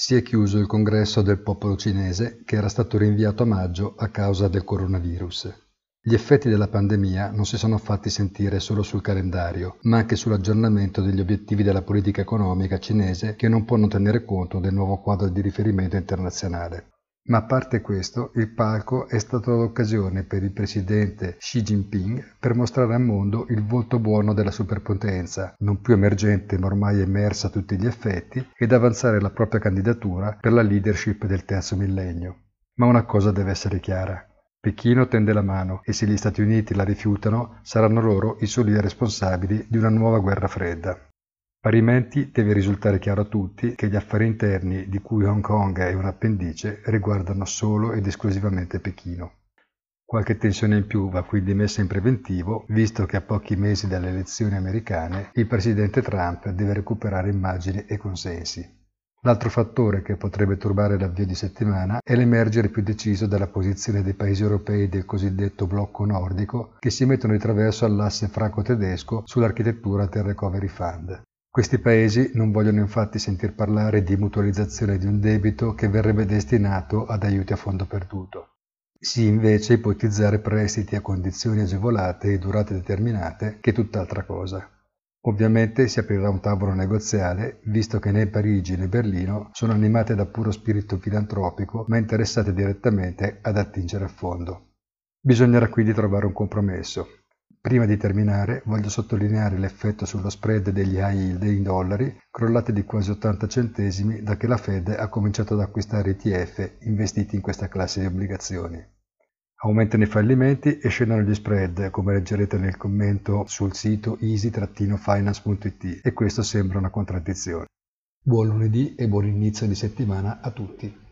Si è chiuso il congresso del popolo cinese che era stato rinviato a maggio a causa del coronavirus. Gli effetti della pandemia non si sono fatti sentire solo sul calendario, ma anche sull'aggiornamento degli obiettivi della politica economica cinese che non può non tenere conto del nuovo quadro di riferimento internazionale. Ma a parte questo, il palco è stato l'occasione per il presidente Xi Jinping per mostrare al mondo il volto buono della superpotenza, non più emergente ma ormai emersa a tutti gli effetti, ed avanzare la propria candidatura per la leadership del terzo millennio. Ma una cosa deve essere chiara. Pechino tende la mano e se gli Stati Uniti la rifiutano saranno loro i soli responsabili di una nuova guerra fredda. Parimenti deve risultare chiaro a tutti che gli affari interni di cui Hong Kong è un appendice riguardano solo ed esclusivamente Pechino. Qualche tensione in più va quindi messa in preventivo, visto che a pochi mesi dalle elezioni americane il presidente Trump deve recuperare immagini e consensi. L'altro fattore che potrebbe turbare l'avvio di settimana è l'emergere più deciso della posizione dei paesi europei del cosiddetto blocco nordico che si mettono di traverso all'asse franco-tedesco sull'architettura del Recovery Fund. Questi paesi non vogliono infatti sentir parlare di mutualizzazione di un debito che verrebbe destinato ad aiuti a fondo perduto. Si invece ipotizzare prestiti a condizioni agevolate e durate determinate, che tutt'altra cosa. Ovviamente si aprirà un tavolo negoziale, visto che né Parigi né Berlino sono animate da puro spirito filantropico, ma interessate direttamente ad attingere a fondo. Bisognerà quindi trovare un compromesso, Prima di terminare voglio sottolineare l'effetto sullo spread degli high yield in dollari crollati di quasi 80 centesimi da che la Fed ha cominciato ad acquistare ETF investiti in questa classe di obbligazioni. Aumentano i fallimenti e scendono gli spread, come leggerete nel commento sul sito easy-finance.it e questo sembra una contraddizione. Buon lunedì e buon inizio di settimana a tutti.